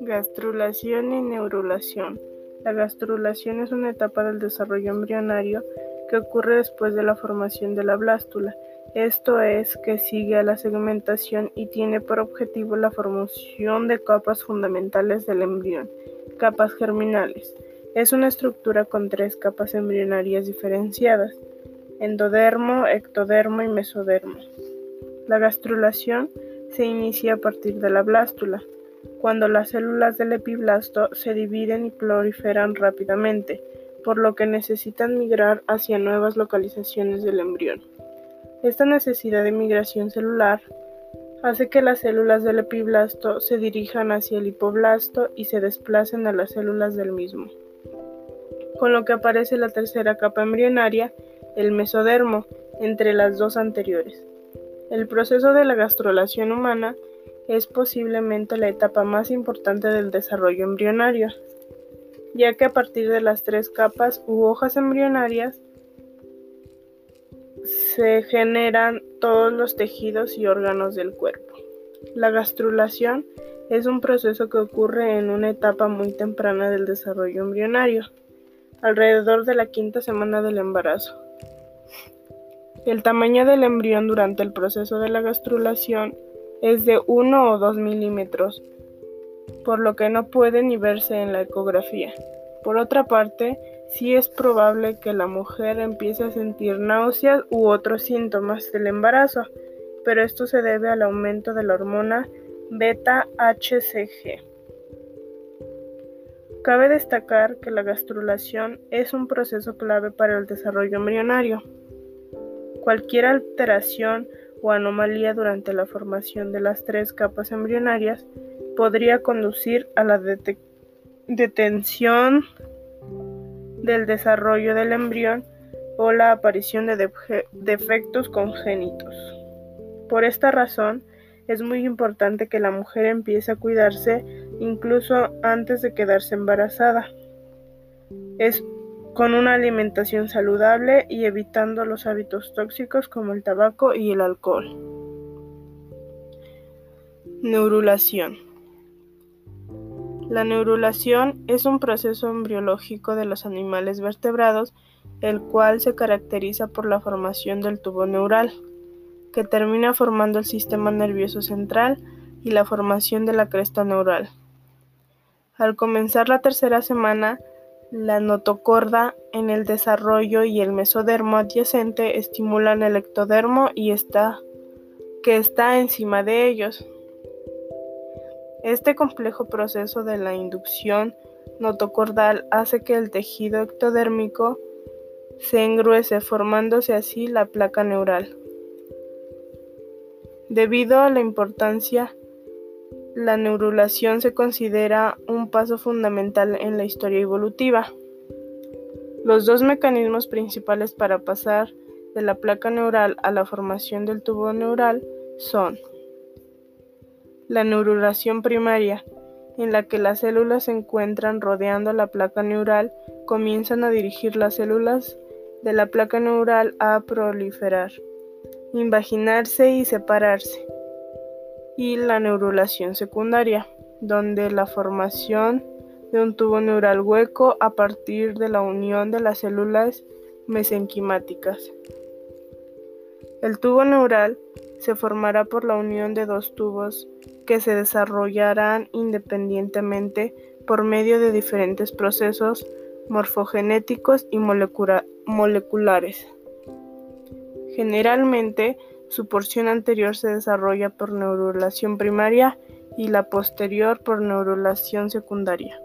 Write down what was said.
Gastrulación y neurulación. La gastrulación es una etapa del desarrollo embrionario que ocurre después de la formación de la blástula, esto es, que sigue a la segmentación y tiene por objetivo la formación de capas fundamentales del embrión, capas germinales. Es una estructura con tres capas embrionarias diferenciadas, endodermo, ectodermo y mesodermo. La gastrulación se inicia a partir de la blástula, cuando las células del epiblasto se dividen y proliferan rápidamente, por lo que necesitan migrar hacia nuevas localizaciones del embrión. Esta necesidad de migración celular hace que las células del epiblasto se dirijan hacia el hipoblasto y se desplacen a las células del mismo, con lo que aparece la tercera capa embrionaria, el mesodermo, entre las dos anteriores. El proceso de la gastrulación humana es posiblemente la etapa más importante del desarrollo embrionario, ya que a partir de las tres capas u hojas embrionarias se generan todos los tejidos y órganos del cuerpo. La gastrulación es un proceso que ocurre en una etapa muy temprana del desarrollo embrionario, alrededor de la quinta semana del embarazo. El tamaño del embrión durante el proceso de la gastrulación es de 1 o 2 milímetros, por lo que no puede ni verse en la ecografía. Por otra parte, sí es probable que la mujer empiece a sentir náuseas u otros síntomas del embarazo, pero esto se debe al aumento de la hormona beta-HCG. Cabe destacar que la gastrulación es un proceso clave para el desarrollo embrionario. Cualquier alteración o anomalía durante la formación de las tres capas embrionarias podría conducir a la detención del desarrollo del embrión o la aparición de defectos congénitos. Por esta razón, es muy importante que la mujer empiece a cuidarse incluso antes de quedarse embarazada. Es con una alimentación saludable y evitando los hábitos tóxicos como el tabaco y el alcohol. Neurulación. La neurulación es un proceso embriológico de los animales vertebrados, el cual se caracteriza por la formación del tubo neural, que termina formando el sistema nervioso central y la formación de la cresta neural. Al comenzar la tercera semana, la notocorda en el desarrollo y el mesodermo adyacente estimulan el ectodermo y está que está encima de ellos. Este complejo proceso de la inducción notocordal hace que el tejido ectodérmico se engruese, formándose así la placa neural. Debido a la importancia, la neurulación se considera un paso fundamental en la historia evolutiva. Los dos mecanismos principales para pasar de la placa neural a la formación del tubo neural son la neurulación primaria, en la que las células se encuentran rodeando la placa neural, comienzan a dirigir las células de la placa neural a proliferar, invaginarse y separarse. Y la neurulación secundaria, donde la formación de un tubo neural hueco a partir de la unión de las células mesenquimáticas. El tubo neural se formará por la unión de dos tubos que se desarrollarán independientemente por medio de diferentes procesos morfogenéticos y moleculares. Generalmente, su porción anterior se desarrolla por neurulación primaria y la posterior por neurulación secundaria.